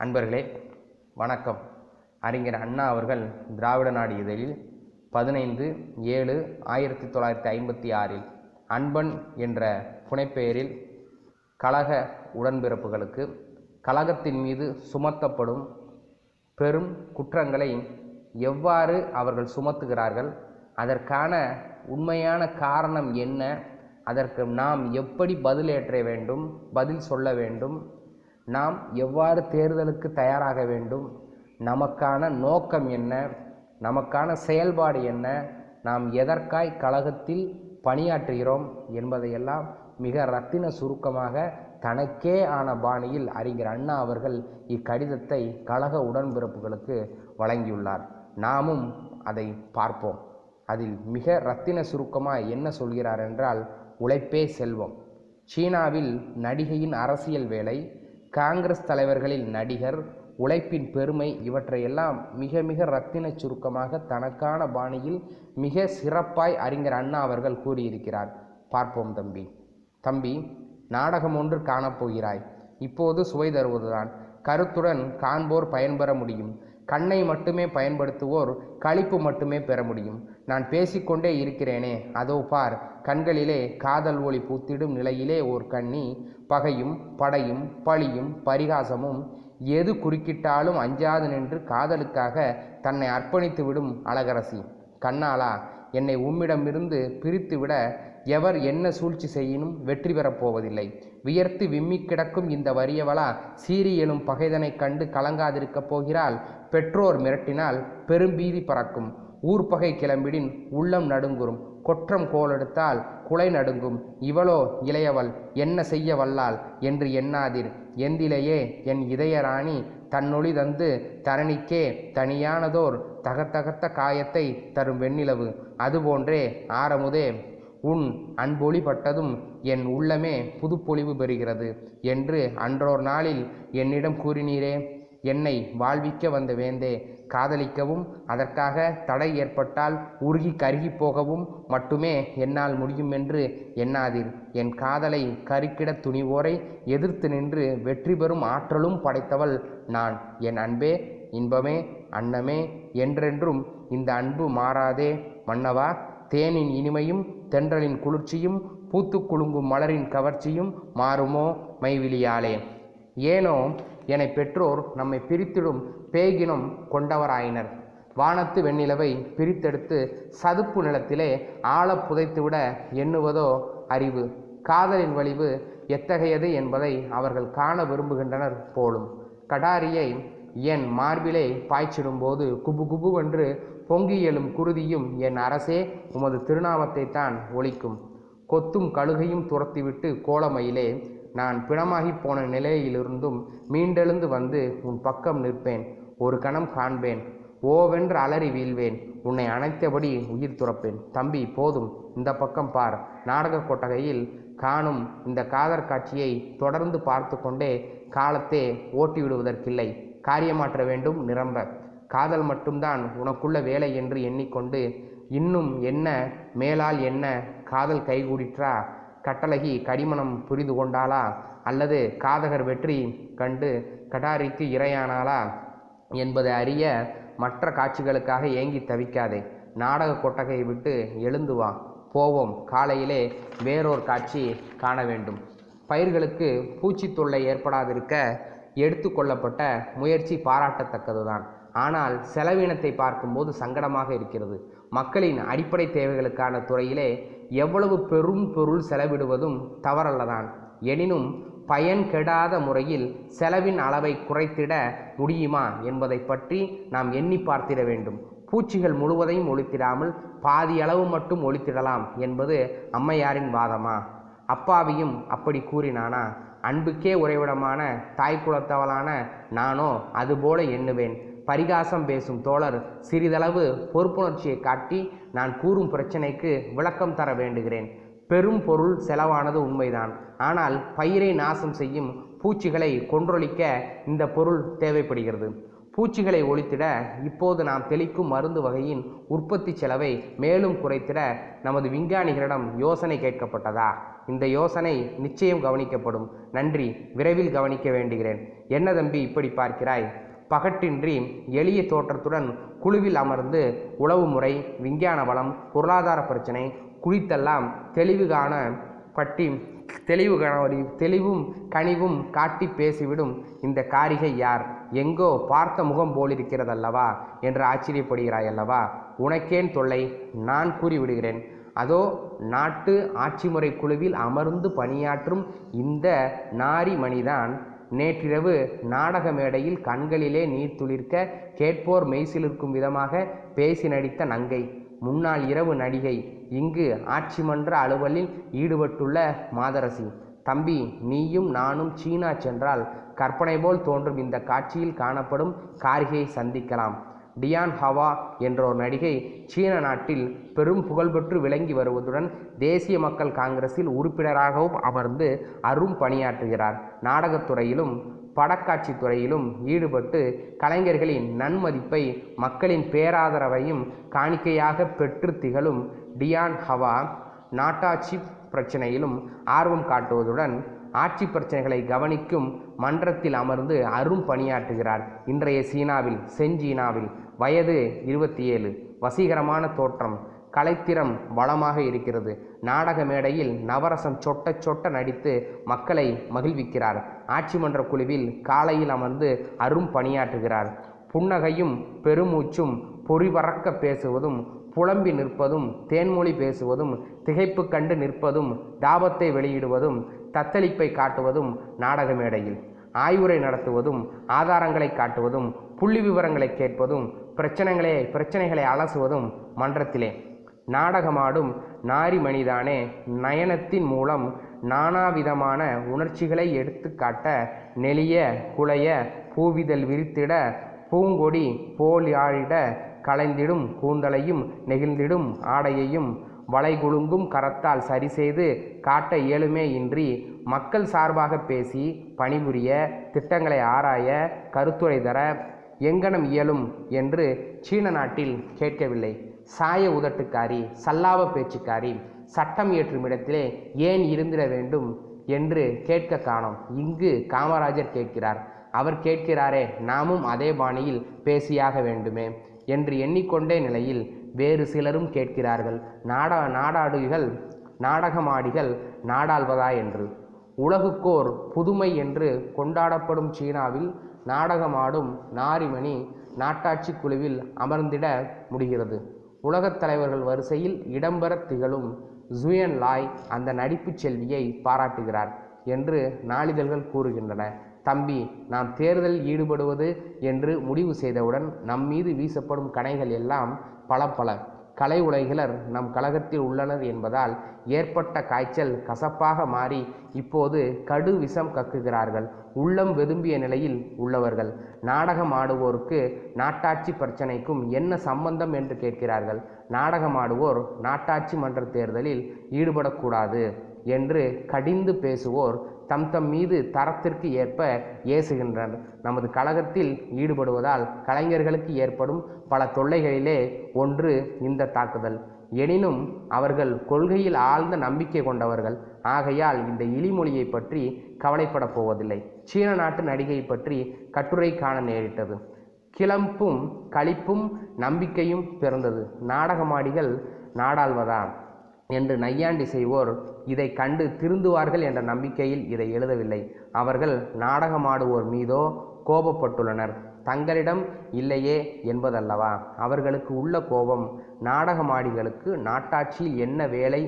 அன்பர்களே வணக்கம். அறிஞர் அண்ணா அவர்கள் திராவிட நாடு இதழில் பதினைந்து ஏழு ஆயிரத்தி தொள்ளாயிரத்தி ஐம்பத்தி ஆறில் அன்பன் என்ற புனைப்பெயரில் கழக உடன்பிறப்புகளுக்கு கழகத்தின் மீது சுமத்தப்படும் பெரும் குற்றங்களை எவ்வாறு அவர்கள் சுமத்துகிறார்கள் அதற்கான உண்மையான காரணம் என்ன அதற்கு நாம் எப்படி பதிலேற்ற வேண்டும் பதில் சொல்ல வேண்டும் நாம் எவ்வாறு தேர்தலுக்கு தயாராக வேண்டும்? நமக்கான நோக்கம் என்ன? நமக்கான செயல்பாடு என்ன? நாம் எதற்காய் கழகத்தில் பணியாற்றுகிறோம் என்பதையெல்லாம் மிக ரத்தின சுருக்கமாக தனக்கே ஆன பாணியில் அறிஞர் அண்ணா அவர்கள் இக்கடிதத்தை கழக உடன்பிறப்புகளுக்கு வழங்கியுள்ளார். நாமும் அதை பார்ப்போம். அதில் மிக ரத்தின சுருக்கமாக என்ன சொல்கிறார் என்றால் உழைப்பே செல்வம். சீனாவில் நடிகையின் அரசியல் வேலை காங்கிரஸ் தலைவர்களில் நடிகர் உழைப்பின் பெருமை இவற்றையெல்லாம் மிக மிக ரத்தின சுருக்கமாக தனக்கான பாணியில் மிக சிறப்பாய் அறிஞர் அண்ணா அவர்கள் கூறியிருக்கிறார். பார்ப்போம் தம்பி. தம்பி நாடகம் ஒன்று காணப்போகிறாய். இப்போது சுவை தருவதுதான். கருத்துடன் காண்போர் பயன்பெற முடியும். கண்ணை மட்டுமே பயன்படுத்துவோர் களிப்பு மட்டுமே பெற முடியும். நான் பேசிக்கொண்டே இருக்கிறேனே அதோ பார் கண்களிலே காதல் ஒளி பூத்திடும் நிலையிலே ஓர் கண்ணி பகையும் படையும் பழியும் பரிகாசமும் எது குறுக்கிட்டாலும் அஞ்சாது நின்று காதலுக்காக தன்னை அர்ப்பணித்து விடும் அழகரசி. கண்ணாளா என்னை உம்மிடமிருந்து பிரித்துவிட எவர் என்ன சூழ்ச்சி செய்யினும் வெற்றி பெறப் போவதில்லை. வியர்த்து விம்மி கிடக்கும் இந்த வறியவளா சீறி எழும் பகைதனைக் கண்டு கலங்காதிருக்கப் போகிறாள். பெற்றோர் மிரட்டினால் பெரும்பீதி பறக்கும். ஊர்பகை கிளம்பிடின் உள்ளம் நடுங்குறும். கொற்றம் கோலெடுத்தால் குலை நடுங்கும். இவளோ இளையவள் என்ன செய்ய வல்லாள் என்று எண்ணாதிர். எந்திலேயே என் இதயராணி தன்னொளி தந்து தரணிக்கே தனியானதோர் தகத்தகத்த காயத்தை தரும் வெண்ணிலவு. அதுபோன்றே ஆரமுதே உன் அன்பொளி பட்டதும் என் உள்ளமே புதுப்பொலிவு பெறுகிறது என்று அன்றோர் நாளில் என்னிடம் கூறினீரே. என்னை வாழ்விக்க வந்த வேந்தே. காதலிக்கவும் அதற்காக தடை ஏற்பட்டால் உருகி கருகி போகவும் மட்டுமே என்னால் முடியும் என்று எண்ணாதீர். என் காதலை கருக்கிட துணிவோரை எதிர்த்து நின்று வெற்றி பெறும் ஆற்றலும் படைத்தவள் நான். என் அன்பே இன்பமே அன்னமே என்றென்றும் இந்த அன்பு மாறாதே. மன்னவா தேனின் இனிமையும் தென்றலின் குளிர்ச்சியும் பூத்து குலுங்கும் மலரின் கவர்ச்சியும் மாறுமோ மைவிழியாலே ஏனோ என பெற்றோர் நம்மை பிரித்திடும் பேகினம் கொண்டவராயினர். வானத்து வெண்ணிலவை பிரித்தெடுத்து சதுப்பு நிலத்திலே ஆழ புதைத்துவிட எண்ணுவதோ அறிவு. காதலின் வலிவு எத்தகையது என்பதை அவர்கள் காண விரும்புகின்றனர் போலும். கடாரியை என் மார்பிலே பாய்ச்சிடும்போது குபு குபுவென்று பொங்கி எழும் குருதியும் என் அரசே உமது திருநாமத்தை தான் ஒழிக்கும் கொத்தும் கழுகையும் துரத்திவிட்டு கோலமையிலே நான் பிணமாகி போன நிலையிலிருந்தும் மீண்டெழுந்து வந்து உன் பக்கம் நிற்பேன். ஒரு கணம் காண்பேன். ஓவென்று அலறி வீழ்வேன். உன்னை அணைத்தபடி உயிர் துறப்பேன். தம்பி போதும். இந்த பக்கம் பார். நாடக கொட்டகையில் காணும் இந்த காதற் காட்சியை தொடர்ந்து பார்த்து கொண்டே காலத்தே ஓட்டி விடுவதற்கில்லை காரியமாற்ற வேண்டும் நிரம்ப. காதல் மட்டும்தான் உனக்குள்ள வேலை என்று எண்ணிக்கொண்டு இன்னும் என்ன மேலால் என்ன காதல் கைகூடிற்றா? கட்டழகி கடிமணம் புரிந்து கொண்டாளா? அல்லது காதகர் வெற்றி கண்டு கடாரிக்கு இரையானாளா? என்பதை அறிய மற்ற காட்சிகளுக்காக ஏங்கி தவிக்காதே. நாடக கொட்டகையை விட்டு எழுந்து வா. போவோம். காலையிலே வேறொரு காட்சி காண வேண்டும். பயிர்களுக்கு பூச்சி தொல்லை ஏற்படாதிருக்க எடுத்துக்கொள்ளப்பட்ட முயற்சி பாராட்டத்தக்கதுதான். ஆனால் செலவினத்தை பார்க்கும்போது சங்கடமாக இருக்கிறது. மக்களின் அடிப்படை தேவைகளுக்கான துறையிலே எவ்வளவு பெரும் பொருள் செலவிடுவதும் தவறல்லதான். எனினும் பயன் கெடாத முறையில் செலவின் அளவை குறைத்திட முடியுமா என்பதை பற்றி நாம் எண்ணி பார்த்திட வேண்டும். பூச்சிகள் முழுவதையும் ஒழித்திடாமல் பாதி அளவு மட்டும் ஒழித்திடலாம் என்பது அம்மையாரின் வாதமா? அப்பாவியும் அப்படி கூறினானா? அன்புக்கே உறைவிடமான தாய் குலத்தவளான நானோ அதுபோல எண்ணுவேன். பரிகாசம் பேசும் தோழர் சிறிதளவு பொறுப்புணர்ச்சியை காட்டி நான் கூறும் பிரச்சனைக்கு விளக்கம் தர வேண்டுகிறேன். பெரும் பொருள் செலவானது உண்மைதான். ஆனால் பயிரை நாசம் செய்யும் பூச்சிகளை கொன்றொழிக்க இந்த பொருள் தேவைப்படுகிறது. பூச்சிகளை ஒழித்திட இப்போது நாம் தெளிக்கும் மருந்து வகையின் உற்பத்தி செலவை மேலும் குறைத்திட நமது விஞ்ஞானிகளிடம் யோசனை கேட்கப்பட்டதா? இந்த யோசனை நிச்சயம் கவனிக்கப்படும். நன்றி. விரைவில் கவனிக்க வேண்டுகிறேன். என்ன தம்பி இப்படி பார்க்கிறாய்? பகட்டின்றி எளிய தோற்றத்துடன் குழுவில் அமர்ந்து உளவு முறை விஞ்ஞான வளம் பொருளாதார பிரச்சனை குறித்தெல்லாம் தெளிவு காண பட்டி தெளிவு காண தெளிவும் கனிவும் காட்டி பேசிவிடும் இந்த காரிகை யார்? எங்கோ பார்த்த முகம் போலிருக்கிறதல்லவா என்று ஆச்சரியப்படுகிறாய் அல்லவா உனக்கேன் தொல்லை நான் கூறிவிடுகிறேன். அதோ நாட்டு ஆட்சி முறை குழுவில் அமர்ந்து பணியாற்றும் இந்த நாரி மணிதான் நேற்றிரவு நாடக மேடையில் கண்களிலே நீர் துளிர்க்க கேட்போர் மெய்சிலிருக்கும் விதமாக பேசி நடித்த நங்கை. முன்னாள் இரவு நடிகை. இங்கு ஆட்சி மன்ற அலுவலில் ஈடுபட்டுள்ள மாதரசி. தம்பி நீயும் நானும் சீனா சென்றால் கற்பனை போல் தோன்றும் இந்த காட்சியில் காணப்படும் காரிகையை சந்திக்கலாம். டியான் ஹவா என்ற ஒரு நடிகை சீன நாட்டில் பெரும் புகழ்பெற்று விளங்கி வருவதுடன் தேசிய மக்கள் காங்கிரஸில் உறுப்பினராகவும் அமர்ந்து அரும் பணியாற்றுகிறார். நாடகத்துறையிலும் படக்காட்சி துறையிலும் ஈடுபட்டு கலைஞர்களின் நன்மதிப்பை மக்களின் பேராதரவையும் காணிக்கையாக பெற்று திகழும் டியான் ஹவா நாட்டாட்சி பிரச்சனையிலும் ஆர்வம் காட்டுவதுடன் ஆட்சி பிரச்சனைகளை கவனிக்கும் மன்றத்தில் அமர்ந்து அரும் பணியாற்றுகிறார். இன்றைய சீனாவில் செஞ்சீனாவில் வயது இருபத்தி ஏழு வசீகரமான தோற்றம். கலைத்திறம் வளமாக இருக்கிறது. நாடக மேடையில் நவரசம் சொட்ட சொட்ட நடித்து மக்களை மகிழ்விக்கிறார். ஆட்சி மன்ற குழுவில் காலையில் அமர்ந்து அரும் பணியாற்றுகிறார். புன்னகையும் பெருமூச்சும் பொறிபறக்க பேசுவதும் புலம்பி நிற்பதும் தேன்மொழி பேசுவதும் திகைப்பு கண்டு நிற்பதும் தாபத்தை வெளியிடுவதும் தத்தளிப்பை காட்டுவதும் நாடக மேடையில். ஆய்வுரை நடத்துவதும் ஆதாரங்களை காட்டுவதும் புள்ளி விவரங்களை கேட்பதும் பிரச்சனைகளை பிரச்சனைகளை அலசுவதும் மன்றத்திலே. நாடகமாடும் நாரிமணிதானே நயனத்தின் மூலம் நானாவிதமான உணர்ச்சிகளை எடுத்துக்காட்ட நெளிய குலைய பூவிதழ் விரித்திட பூங்கொடி போலியாழிட கலைந்திடும் கூந்தலையும் நெகிழ்ந்திடும் ஆடையையும் வளைகுலுங்கும் கரத்தால் சரிசெய்து காட்ட இயலுமே இன்றி மக்கள் சார்பாக பேசி பணிபுரிய திட்டங்களை ஆராய கருத்துரை தர எங்கனம் இயலும் என்று சீன நாட்டில் கேட்கவில்லை. சாய உதட்டுக்காரி சல்லாப பேச்சுக்காரி சட்டம் இயற்றும் இடத்திலே ஏன் இருந்திட வேண்டும் என்று கேட்க காணோம். இங்கு காமராஜர் கேட்கிறார். அவர் கேட்கிறாரே நாமும் அதே பாணியில் பேசியாக வேண்டுமே என்று எண்ணிக்கொண்டே நிலையில் வேறு சிலரும் கேட்கிறார்கள். நாடா நாடாடுகள் நாடகமாடிகள் நாடாள்வதா என்று. உலகுக்கோர் புதுமை என்று கொண்டாடப்படும் சீனாவில் நாடகமாடும் நாரிமணி நாட்டாட்சி குழுவில் அமர்ந்திட முடிகிறது. உலகத் தலைவர்கள் வரிசையில் இடம்பெற திகழும் ஜுயன் லாய் அந்த நடிப்புச் செல்வியை பாராட்டுகிறார் என்று நாளிதழ்கள் கூறுகின்றன. தம்பி நாம் தேர்தலில் ஈடுபடுவது என்று முடிவு செய்தவுடன் நம் மீது வீசப்படும் கணைகள் எல்லாம் பல பல கலை உலகிலர் நம் கழகத்தில் உள்ளனர் என்பதால் ஏற்பட்ட காய்ச்சல் கசப்பாக மாறி இப்போது கடு விஷம் கக்குகிறார்கள். உள்ளம் வெதும்பிய நிலையில் உள்ளவர்கள். நாடகம் ஆடுவோருக்கு நாட்டாட்சி பிரச்சனைக்கும் என்ன சம்பந்தம் என்று கேட்கிறார்கள். நாடகம் ஆடுவோர் நாட்டாட்சி மன்ற தேர்தலில் ஈடுபடக்கூடாது என்று கடிந்து பேசுவோர் தம் தம் மீது தரத்திற்கு ஏற்ப ஏசுகின்றனர் நமது கழகத்தில் ஈடுபடுவதால் கலைஞர்களுக்கு ஏற்படும் பல தொல்லைகளிலே ஒன்று இந்த தாக்குதல். எனினும் அவர்கள் கொள்கையில் ஆழ்ந்த நம்பிக்கை கொண்டவர்கள். ஆகையால் இந்த இழிமொழியை பற்றி கவலைப்படப் போவதில்லை. சீன நாட்டு நடிகை பற்றி கட்டுரை காண நேரிட்டது. கிளம்பும் களிப்பும் நம்பிக்கையும் பிறந்தது. நாடகமாடிகள் நாடாள்வதா என்று நையாண்டி செய்வோர் இதை கண்டு திருந்துவார்கள் என்ற நம்பிக்கையில் இதை எழுதவில்லை. அவர்கள் நாடகமாடுவோர் மீதோ கோபப்பட்டுள்ளனர். தங்களிடம் இல்லையே என்பதல்லவா? அவர்களுக்கு உள்ள கோபம் நாடகமாடிகளுக்கு நாட்டாட்சியில் என்ன வேலை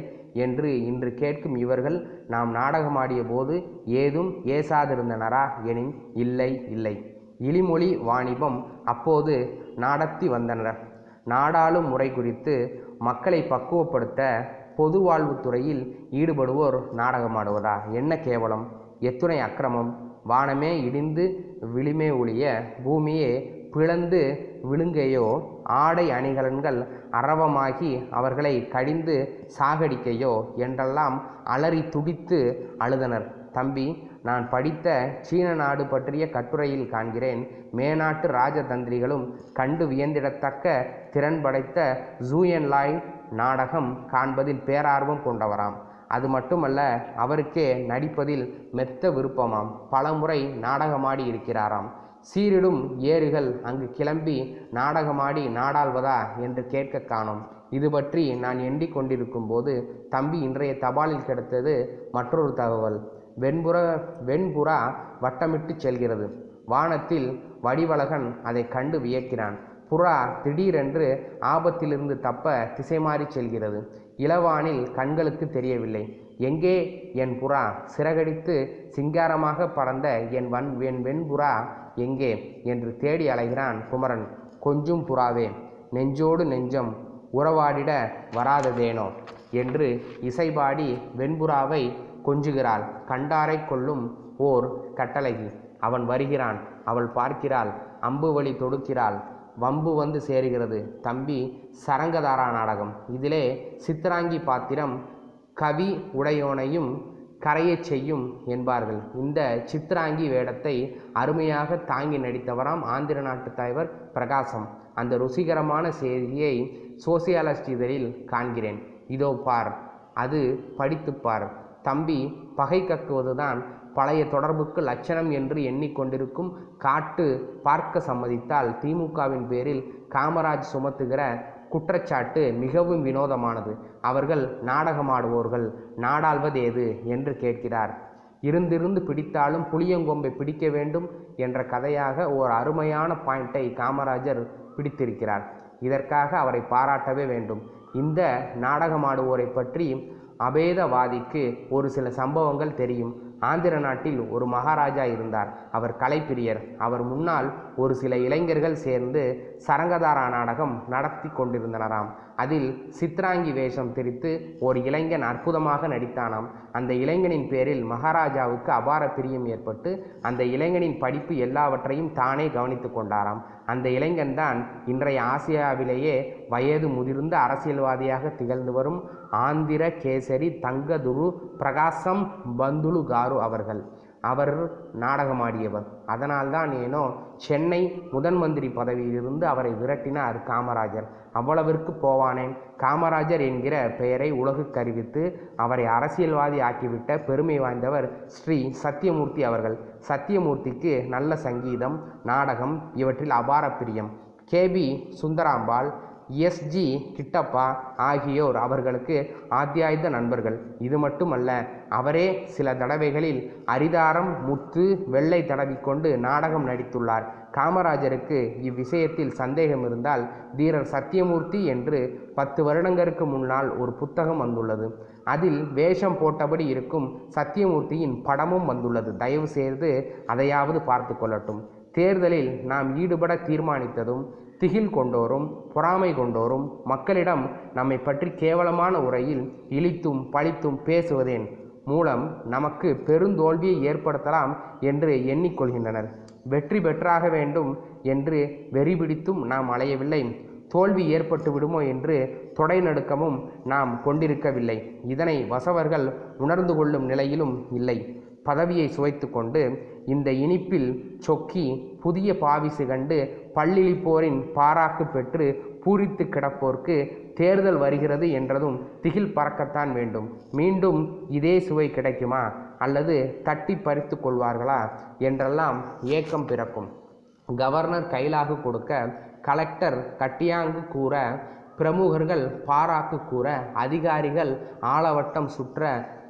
என்று இன்று கேட்கும் இவர்கள் நாம் நாடகமாடிய போது ஏதும் ஏசாதிருந்தனரா எனின் இல்லை இல்லை. இழிமொழி வாணிபம் அப்போது நாடத்தி வந்தனர். நாடாளும் முறை குறித்து மக்களை பக்குவப்படுத்த பொது வாழ்வுத் துறையில் ஈடுபடுவோர் நாடகமாடுவதா? என்ன கேவலம்? எத்துணை அக்கிரமம்? வானமே இடிந்து விளிமே ஒழிய பூமியே பிளந்து விழுங்கையோ? ஆடை அணிகலன்கள் அரவமாகி அவர்களை கடிந்து சாகடிக்கையோ? என்றெல்லாம் அலறி துடித்து அழுதனர். தம்பி நான் படித்த சீன நாடு பற்றிய கட்டுரையில் காண்கிறேன். மேநாட்டு ராஜதந்திரிகளும் கண்டு வியந்திடத்தக்க திறன் படைத்த ஜூயன்லாய் நாடகம் காண்பதில் பேரார்வம் கொண்டவராம். அது மட்டுமல்ல அவருக்கே நடிப்பதில் மெத்த விருப்பமாம். பலமுறை நாடகமாடி இருக்கிறாராம். சீரிடும் ஏறுகள் அங்கு கிளம்பி நாடகமாடி நாடாள்வதா? என்று கேட்க காணோம். இது பற்றி நான் எண்ணிக் கொண்டிருக்கும் போது தம்பி இன்றைய தபாலில் கிடைத்தது மற்றொரு தகவல். வெண்புற வெண்புறா வட்டமிட்டு செல்கிறது. வானத்தில் வடிவழகன் அதை கண்டு வியக்கிறான். புறா திடீரென்று ஆபத்திலிருந்து தப்ப திசை மாறி செல்கிறது. இளவானில் கண்களுக்கு தெரியவில்லை. எங்கே என் புறா சிறகடித்து சிங்காரமாக பறந்த என் வன் என் வெண்புறா எங்கே என்று தேடி அலைகிறான் குமரன். கொஞ்சும் புறாவே நெஞ்சோடு நெஞ்சம் உறவாடிட வராததேனோ என்று இசைபாடி வெண்புறாவை கொஞ்சுகிறாள். கண்டாரை கொள்ளும் ஓர் கட்டளகி அவன் வருகிறான். அவள் பார்க்கிறாள். அம்பு வழி தொடுக்கிறாள். வம்பு வந்து சேருகிறது. தம்பி சரங்கதாரா நாடகம். இதிலே சித்தராங்கி பாத்திரம் கவி உடையோனையும் கரையச் செய்யும் என்பார்கள். இந்த சித்ராங்கி வேடத்தை அருமையாக தாங்கி நடித்தவராம் ஆந்திர நாட்டு தலைவர் பிரகாசம். அந்த ருசிகரமான செய்தியை சோசியாலஜி இதழில் காண்கிறேன். இதோ பார் அது படித்துப் பார். தம்பி பகை கக்குவதுதான் பழைய தொடர்புக்கு லட்சணம் என்று எண்ணிக்கொண்டிருக்கும் காட்டு பார்க்க சம்மதித்தால் திமுகவின் பேரில் காமராஜ் சுமத்துகிற குற்றச்சாட்டு மிகவும் வினோதமானது. அவர்கள் நாடகமாடுவோர்கள் நாடாள்வது என்று கேட்கிறார். இருந்திருந்து பிடித்தாலும் புளியங்கொம்பை பிடிக்க வேண்டும் என்ற கதையாக ஒரு அருமையான பாயிண்டை காமராஜர் பிடித்திருக்கிறார். இதற்காக அவரை பாராட்டவே வேண்டும். இந்த நாடகமாடுவோரை பற்றி அபேதவாதிக்கு ஒரு சில சம்பவங்கள் தெரியும். ஆந்திர நாட்டில் ஒரு மகாராஜா இருந்தார். அவர் கலைப்பிரியர். அவர் முன்னால் ஒரு சில இளைஞர்கள் சேர்ந்து சரங்கதாரா நாடகம் நடத்தி கொண்டிருந்தனராம். அதில் சித்ராங்கி வேஷம் திரித்து ஒரு இளைஞன் அற்புதமாக நடித்தானாம். அந்த இளைஞனின் பேரில் மகாராஜாவுக்கு அபார பிரியம் ஏற்பட்டு அந்த இளைஞனின் படிப்பு எல்லாவற்றையும் தானே கவனித்து கொண்டாராம். அந்த இளைஞன்தான் இன்றைய ஆசியாவிலேயே வயது முதிர்ந்த அரசியல்வாதியாக திகழ்ந்து வரும் ஆந்திர கேசரி தங்கதுரு பிரகாசம் பந்துலு காரு அவர்கள். அவர் நாடகமாடியவர். அதனால்தான் ஏனோ சென்னை முதன் மந்திரி பதவியிலிருந்து அவரை விரட்டினார் காமராஜர். அவ்வளவிற்கு போவானேன். காமராஜர் என்கிற பெயரை உலகுக்கு அறிவித்து அவரை அரசியல்வாதி ஆக்கிவிட்ட பெருமை வாய்ந்தவர் ஸ்ரீ சத்தியமூர்த்தி அவர்கள். சத்தியமூர்த்திக்கு நல்ல சங்கீதம் நாடகம் இவற்றில் அபார பிரியம். கேபி சுந்தராம்பாள் எஸ்ஜி கிட்டப்பா ஆகியோர் அவர்களுக்கு ஆத்தியாயுத நண்பர்கள். இது மட்டுமல்ல அவரே சில தடவைகளில் அரிதாரம் முத்து வெள்ளை தடவிக்கொண்டு நாடகம் நடித்துள்ளார். காமராஜருக்கு இவ்விஷயத்தில் சந்தேகம் இருந்தால் தீரர் சத்தியமூர்த்தி என்று பத்து வருடங்களுக்கு முன்னால் ஒரு புத்தகம் வந்துள்ளது. அதில் வேஷம் போட்டபடி இருக்கும் சத்தியமூர்த்தியின் படமும் வந்துள்ளது. தயவு செய்து அதையாவது பார்த்து கொள்ளட்டும். தேர்தலில் நாம் ஈடுபட தீர்மானித்ததும் திகில் கொண்டோரும் பொறாமை கொண்டோரும் மக்களிடம் நம்மை பற்றி கேவலமான உரையில் இழித்தும் பழித்தும் பேசுவதேன் மூலம் நமக்கு பெருந்தோல்வியை ஏற்படுத்தலாம் என்று எண்ணிக்கொள்கின்றனர். வெற்றி பெற்றாக வேண்டும் என்று வெறி பிடித்தும் நாம் அலையவில்லை. தோல்வி ஏற்பட்டு விடுமோ என்று தொடை நடுக்கமும் நாம் கொண்டிருக்கவில்லை. இதனை வசவர்கள் உணர்ந்து கொள்ளும் நிலையிலும் இல்லை. பதவியை சுவைத்து கொண்டு இந்த இனிப்பில் சொக்கி புதிய பாவிசு கண்டு பல்லிழிப்போரின் பாராக்கு பெற்று பூரித்து கிடப்போர்க்கு தேர்தல் வருகிறது என்றதும் திகில் பறக்கத்தான் வேண்டும். மீண்டும் இதே சுவை கிடைக்குமா? அல்லது தட்டி பறித்து கொள்வார்களா? என்றெல்லாம் ஏக்கம் பிறக்கும். கவர்னர் கைலாகு கொடுக்க கலெக்டர் கட்டியாங்கு கூற பிரமுகர்கள் பாராக்கு கூற அதிகாரிகள் ஆளவட்டம் சுற்ற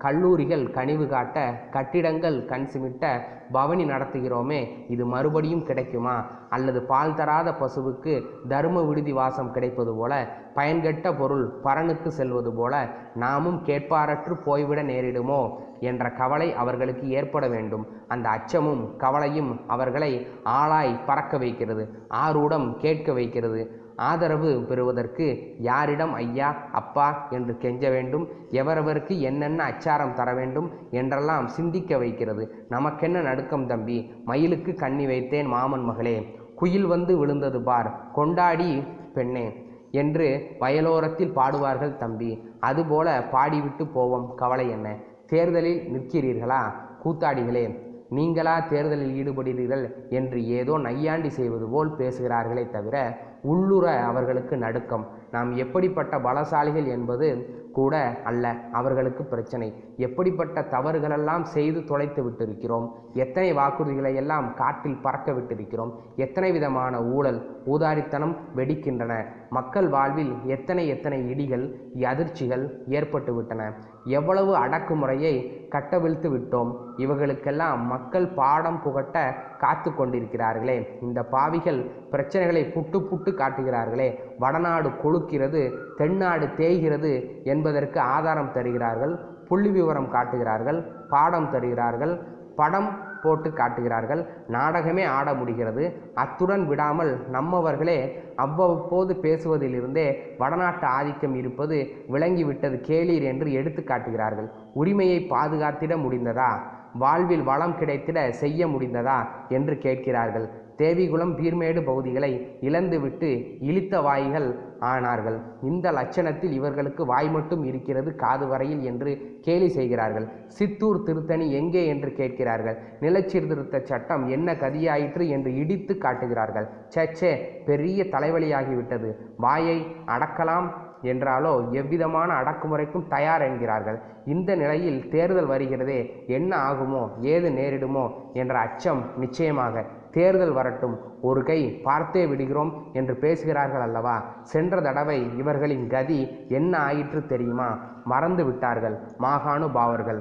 கல்லூரிகள் கனிவு காட்ட கட்டிடங்கள் கண் சிமிட்ட பவனி நடத்துகிறோமே இது மறுபடியும் கிடைக்குமா? அல்லது பால் தராத பசுவுக்கு தர்ம விடுதி வாசம் கிடைப்பது போல பயன்கெட்ட பொருள் பரனுக்கு செல்வது போல நாமும் கேட்பாரற்று போய்விட நேரிடுமோ? என்ற கவலை அவர்களுக்கு ஏற்பட வேண்டும். அந்த அச்சமும் கவலையும் அவர்களை ஆளாய் பறக்க வைக்கிறது ஆரூடம் கேட்க வைக்கிறது. ஆதரவு பெறுவதற்கு யாரிடம் ஐயா அப்பா என்று கெஞ்ச வேண்டும்? எவரவருக்கு என்னென்ன அச்சாரம் தர வேண்டும் என்றெல்லாம் சிந்திக்க வைக்கிறது. நமக்கென்ன நடுக்கம் தம்பி? மயிலுக்கு கண்ணி வைத்தேன் மாமன் மகளே. குயில் வந்து விழுந்தது பார். கொண்டாடி பெண்ணே என்று வயலோரத்தில் பாடுவார்கள் தம்பி. அதுபோல பாடிவிட்டு போவோம். கவலை என்ன? தேர்தலில் நிற்கிறீர்களா? கூத்தாடிகளே நீங்களா தேர்தலில் ஈடுபடுகிறீர்கள் என்று ஏதோ நையாண்டி செய்வது போல் பேசுகிறார்களே தவிர உள்ளுர அவர்களுக்கு நடுக்கம். நாம் எப்படிப்பட்ட பலசாலிகள் என்பது கூட அல்ல அவர்களுக்கு பிரச்சனை. எப்படிப்பட்ட தவறுகளெல்லாம் செய்து தொலைத்து விட்டிருக்கிறோம்? எத்தனை வாக்குறுதிகளை எல்லாம் காட்டில் பறக்க விட்டிருக்கிறோம்? எத்தனை விதமான ஊழல் ஊதாரித்தனம் வெடிக்கின்றன? மக்கள் வாழ்வில் எத்தனை எத்தனை இடிகள் அதிர்ச்சிகள் ஏற்பட்டு விட்டன? எவ்வளவு அடக்குமுறையை கட்டவிழ்த்து விட்டோம்? இவர்களுக்கெல்லாம் மக்கள் பாடம் புகட்ட காத்து கொண்டிருக்கிறார்களே. இந்த பாவிகள் பிரச்சனைகளை புட்டு புட்டு காட்டுகிறார்களே. வடநாடு கொழுக்கிறது தென்னாடு தேய்கிறது என்பதற்கு ஆதாரம் தருகிறார்கள் புள்ளி விவரம் காட்டுகிறார்கள் பாடம் தருகிறார்கள் படம் போட்டு காட்டுகிறார்கள் நாடகமே ஆட முடிகிறது. அத்துடன் விடாமல் நம்மவர்களே அவ்வப்போது பேசுவதிலிருந்தே வடநாட்டு ஆதிக்கம் இருப்பது விளங்கிவிட்டது கேளீர் என்று எடுத்து காட்டுகிறார்கள். உரிமையை பாதுகாத்திட முடிந்ததா? வாழ்வில் வளம் கிடைத்திட செய்ய முடிந்ததா? என்று கேட்கிறார்கள். தேவிகுளம் பீர்மேடு பகுதிகளை இழந்துவிட்டு இழித்த வாய்கள் ஆனார்கள். இந்த லட்சணத்தில் இவர்களுக்கு வாய் மட்டும் இருக்கிறது காது வரையில் என்று கேலி செய்கிறார்கள். சித்தூர் திருத்தணி எங்கே என்று கேட்கிறார்கள். நிலச்சீர்திருத்த சட்டம் என்ன கதியாயிற்று என்று இடித்து காட்டுகிறார்கள். சச்சே பெரிய தலைவலியாகிவிட்டது. வாயை அடக்கலாம் என்றாலோ எவ்விதமான அடக்குமுறைக்கும் தயார் என்கிறார்கள். இந்த நிலையில் தேர்தல் வருகிறதே என்ன ஆகுமோ ஏது நேரிடுமோ என்ற அச்சம் நிச்சயமாக தேர்தல் வரட்டும். ஒரு கை பார்த்தே விடுகிறோம் என்று பேசுகிறார்கள் அல்லவா? சென்ற தடவை இவர்களின் கதி என்ன ஆயிற்று தெரியுமா? மறந்து விட்டார்கள் மாகாணுபாவர்கள்.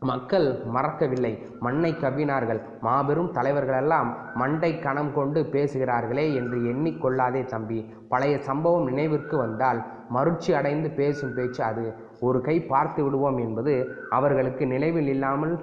மக்கள் மறக்கவில்லை. மண்ணை கவ்வினார்கள். மாபெரும் தலைவர்களெல்லாம் மண்டை கணம் கொண்டு பேசுகிறார்களே என்று எண்ணிக்கொள்ளாதே தம்பி. பழைய சம்பவம் நினைவிற்கு வந்தால் மருட்சி அடைந்து பேசும் பேச்சு அது. ஒரு கை பார்த்து விடுவோம் என்பது அவர்களுக்கு நினைவில் இல்லாமல்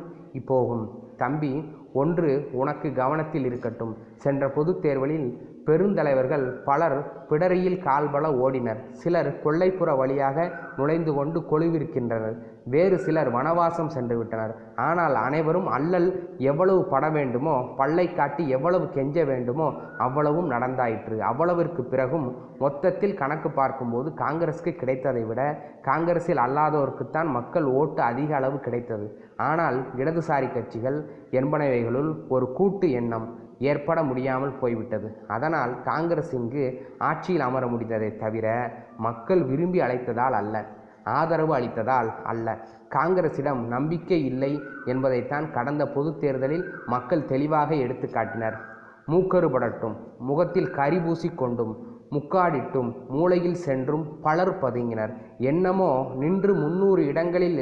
போகும். தம்பி ஒன்று உனக்கு கவனத்தில் இருக்கட்டும். சென்ற பொதுத் தேர்வலில் பெருந்தலைவர்கள் பலர் பிடரியில் கால்பல ஓடினர். சிலர் கொள்ளைப்புற வழியாக நுழைந்து கொண்டு கொழுவிருக்கின்றனர். வேறு சிலர் வனவாசம் சென்று விட்டனர். ஆனால் அனைவரும் அல்லல் எவ்வளவு பட வேண்டுமோ பல்லை காட்டி எவ்வளவு கெஞ்ச வேண்டுமோ அவ்வளவும் நடந்தாயிற்று. அவ்வளவிற்கு பிறகும் மொத்தத்தில் கணக்கு பார்க்கும்போது காங்கிரஸுக்கு கிடைத்ததை விட காங்கிரஸில் அல்லாதோருக்குத்தான் மக்கள் ஓட்டு அதிக அளவு கிடைத்தது. ஆனால் இடதுசாரி கட்சிகள் என்பனவைகளுள் ஒரு கூட்டு எண்ணம். ஏற்பட முடியாமல் போய்விட்டது. அதனால் காங்கிரஸ் இங்கு ஆட்சியில் அமர முடிந்ததை தவிர மக்கள் விரும்பி அழைத்ததால் அல்ல ஆதரவு அளித்ததால் அல்ல. காங்கிரசிடம் நம்பிக்கை இல்லை என்பதைத்தான் கடந்த பொது தேர்தலில் மக்கள் தெளிவாக எடுத்து காட்டினர். மூக்கறுபடட்டும் முகத்தில் கரி பூசிக்கொண்டும் முக்காடிட்டும் மூளையில் சென்றும் பலர் பதுங்கினர். என்னமோ நின்று முன்னூறு இடங்களில்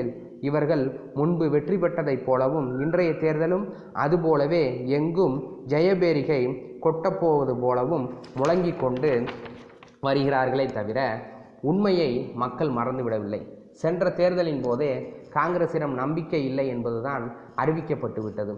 இவர்கள் முன்பு வெற்றி பெற்றதைப் போலவும் இன்றைய தேர்தலும் அதுபோலவே எங்கும் ஜெயபேரிகை கொட்டப்போவது போலவும் முழங்கிக் கொண்டு வருகிறார்களே தவிர உண்மையை மக்கள் மறந்துவிடவில்லை. சென்ற தேர்தலின் போதே காங்கிரசிடம் நம்பிக்கை இல்லை என்பதுதான் அறிவிக்கப்பட்டு விட்டது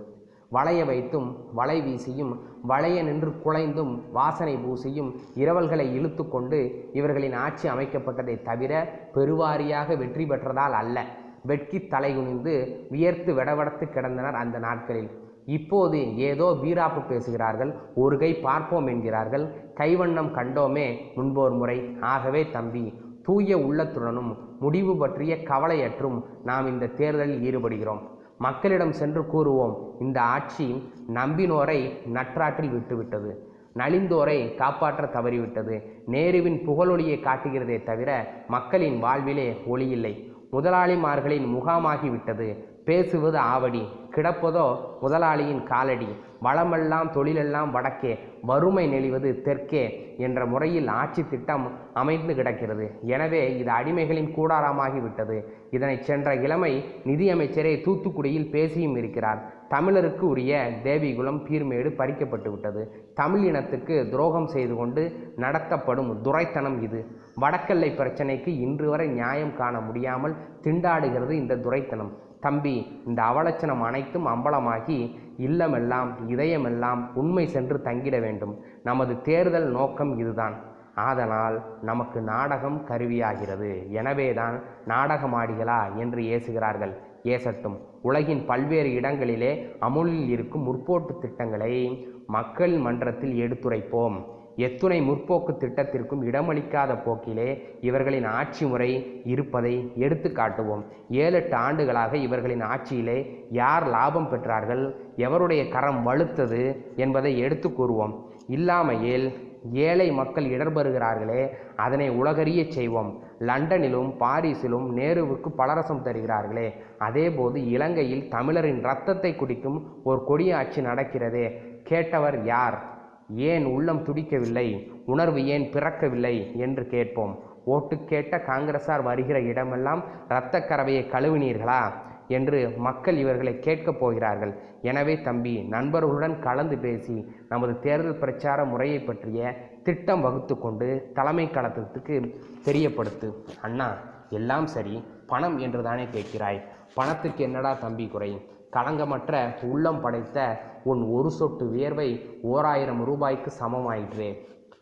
வளைய வைத்தும் வலை வீசியும் வளைய நின்று குலைந்தும் வாசனை பூசியும் இரவல்களை இழுத்து கொண்டு இவர்களின் ஆட்சி அமைக்கப்பட்டதை தவிர பெருவாரியாக வெற்றி பெற்றதால் அல்ல. வெட்கி தலைகுனிந்து வியர்த்து வெடவெடத்து கிடந்தனர் அந்த நாட்களில். இப்போது ஏதோ வீராப்பு பேசுகிறார்கள் ஒரு கை பார்ப்போம் என்கிறார்கள். கைவண்ணம் கண்டோமே முன்போர் முறை. ஆகவே தம்பி தூய உள்ளத்துடனும் முடிவு பற்றிய கவலையற்றும் நாம் இந்த தேர்தலில் ஈடுபடுகிறோம். மக்களிடம் சென்று கூறுவோம் இந்த ஆட்சி நம்பினோரை நற்றாற்றில் விட்டுவிட்டது. நலிந்தோரை காப்பாற்ற தவறிவிட்டது. நேருவின் புகழொலியை காட்டுகிறதே தவிர மக்களின் வாழ்விலே ஒளியில்லை. முதலாளிமார்களின் முகாமாகிவிட்டது. பேசுவது ஆவடி கிடப்பதோ முதலாளியின் காலடி. வளமெல்லாம் தொழிலெல்லாம் வடக்கே வறுமை நெளிவது தெற்கே என்ற முறையில் ஆட்சி திட்டம் அமைந்து கிடக்கிறது. எனவே இது அடிமைகளின் கூடாரமாகிவிட்டது இதனை சென்ற இளமை நிதியமைச்சரே தூத்துக்குடியில் பேசியும் இருக்கிறார். தமிழருக்கு உரிய தேவிகுலம் பீர்மேடு பறிக்கப்பட்டு விட்டது. தமிழ் இனத்துக்கு துரோகம் செய்து கொண்டு நடத்தப்படும் துரைத்தனம் இது. வடக்கல்லை பிரச்சனைக்கு இன்று வரை நியாயம் காண முடியாமல் திண்டாடுகிறது இந்த துரைத்தனம். தம்பி இந்த அவலட்சணம் அனைத்தும் அம்பலமாகி இல்லமெல்லாம் இதயமெல்லாம் உண்மை சென்று தங்கிட வேண்டும். நமது தேர்தல் நோக்கம் இதுதான். ஆதலால் நமக்கு நாடகம் கருவியாகிறது. எனவேதான் நாடகமாடிகளா என்று ஏசுகிறார்கள். ஏசட்டும் உலகின் பல்வேறு இடங்களிலே அமுலில் இருக்கும் முற்போட்டு திட்டங்களை மக்கள் மன்றத்தில் எடுத்துரைப்போம். எத்துணை முற்போக்கு திட்டத்திற்கும் இடமளிக்காத போக்கிலே இவர்களின் ஆட்சி முறை இருப்பதை எடுத்து காட்டுவோம் ஏழு எட்டு ஆண்டுகளாக இவர்களின் ஆட்சியிலே யார் லாபம் பெற்றார்கள்? எவருடைய கரம் வலுத்தது என்பதை எடுத்து கூறுவோம். இல்லாமையில் ஏழை மக்கள் இடர்பெறுகிறார்களே அதனை உலகறியச் செய்வோம். லண்டனிலும் பாரிஸிலும் நேருவுக்கு பலரசம் தருகிறார்களே அதேபோது இலங்கையில் தமிழரின் இரத்தத்தை குடிக்கும் ஒரு கொடிய ஆட்சி நடக்கிறதே கேட்டவர் யார்? ஏன் உள்ளம் துடிக்கவில்லை உணர்வு ஏன் பிறக்கவில்லை என்று கேட்போம். ஓட்டு கேட்ட காங்கிரசார் வருகிற இடமெல்லாம் இரத்தக் கறவையை கழுவினீர்களா? என்று மக்கள் இவர்களை கேட்கப் போகிறார்கள். எனவே தம்பி நண்பர்களுடன் கலந்து பேசி நமது தேர்தல் பிரச்சார முறையை பற்றிய திட்டம் வகுத்து கொண்டு தலைமை களத்துக்கு தெரியப்படுத்து. அண்ணா எல்லாம் சரி. பணம் என்று தானே கேட்கிறாய்? பணத்துக்கு என்னடா தம்பி குறை? களங்கமற்ற உள்ளம் படைத்த உன் ஒரு சொட்டு வியர்வை ஓராயிரம் ரூபாய்க்கு சமமாயிற்று.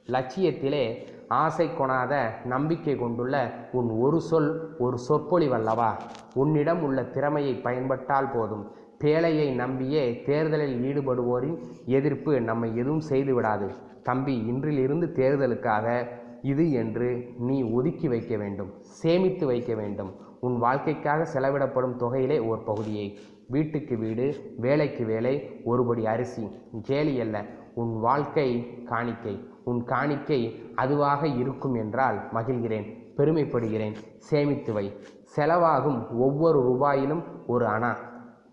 லட்சியத்திலே ஆசை கொணாத நம்பிக்கை கொண்டுள்ள உன் ஒரு சொல் ஒரு சொற்பொழிவல்லவா உன்னிடம் உள்ள திறமையை பயன்பட்டால் போதும். பேழையை நம்பியே தேர்தலில் ஈடுபடுவோரின் எதிர்ப்பு நம்மை எதுவும் செய்துவிடாது தம்பி இன்றிலிருந்து தேர்தலுக்காக இது என்று நீ ஒதுக்கி வைக்க வேண்டும் சேமித்து வைக்க வேண்டும். உன் வாழ்க்கைக்காக செலவிடப்படும் தொகையிலே ஓர் பகுதியை. வீட்டுக்கு வீடு வேலைக்கு வேலை ஒருபடி அரிசி கேலி அல்ல. உன் வாழ்க்கை காணிக்கை. உன் காணிக்கை அதுவாக இருக்கும் என்றால் மகிழ்கிறேன் பெருமைப்படுகிறேன். சேமித்து வை. செலவாகும் ஒவ்வொரு ரூபாயிலும் ஒரு அணா.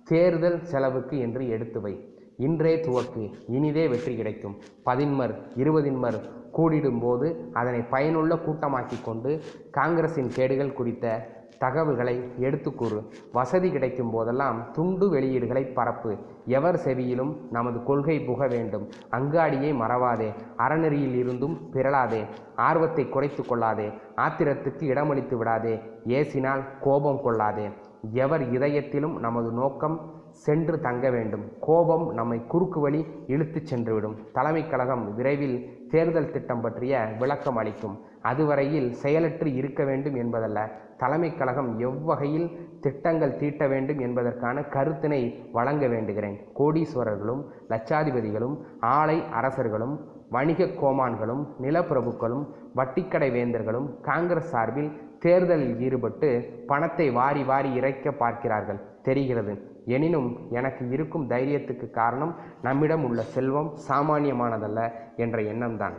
தேர்தல் செலவுக்கு என்று எடுத்து வை. இன்றே துவக்கு. இனிதே வெற்றி கிடைக்கும். பதின்மர் இருபதின்மர் கூடிடும்போது அதனை பயனுள்ள கூட்டமாக்கி கொண்டு காங்கிரசின் கேடுகள் குறித்த தகவல்களை எடுத்துக்கூறு வசதி கிடைக்கும் போதெல்லாம் துண்டு வெளியீடுகளை பரப்பு. எவர் செவியிலும் நமது கொள்கை புக வேண்டும். அங்காடியை மறவாதே. அறநெறியில் இருந்தும் பிறளாதே. ஆர்வத்தை குறைத்து கொள்ளாதே. ஆத்திரத்துக்கு இடமளித்து விடாதே. ஏசினால் கோபம் கொள்ளாதே. எவர் இதயத்திலும் நமது நோக்கம் சென்று தங்க வேண்டும். கோபம் நம்மை குறுக்கு வழி இழுத்துச் சென்றுவிடும் தலைமைக் கழகம் விரைவில் தேர்தல் திட்டம் பற்றிய விளக்கம் அளிக்கும். அதுவரையில் செயலற்று இருக்க வேண்டும் என்பதல்ல. தலைமைக் கழகம் எவ்வகையில் திட்டங்கள் தீட்ட வேண்டும் என்பதற்கான கருத்தினை வழங்க வேண்டுகிறேன். கோடீஸ்வரர்களும் லட்சாதிபதிகளும் ஆலை அரசர்களும் வணிக கோமான்களும் நிலப்பிரபுக்களும் வட்டிக்கடை வேந்தர்களும் காங்கிரஸ் சார்பில் தேர்தலில் ஈடுபட்டு பணத்தை வாரி வாரி இறைக்க பார்க்கிறார்கள். தெரிகிறது. எனினும் எனக்கு இருக்கும் தைரியத்துக்கு காரணம் நம்மிடம் உள்ள செல்வம் சாமானியமானதல்ல என்ற எண்ணம்தான்.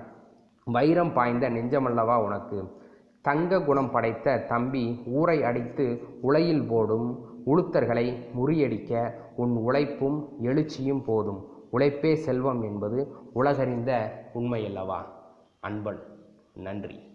வைரம் பாய்ந்த நெஞ்சமல்லவா உனக்கு. தங்க குணம் படைத்த தம்பி ஊரை அடித்து உலையில் போடும் உளுத்தர்களை முறியடிக்க உன் உழைப்பும் எழுச்சியும் போதும். உழைப்பே செல்வம் என்பது உலகறிந்த உண்மையல்லவா? அன்பன். நன்றி.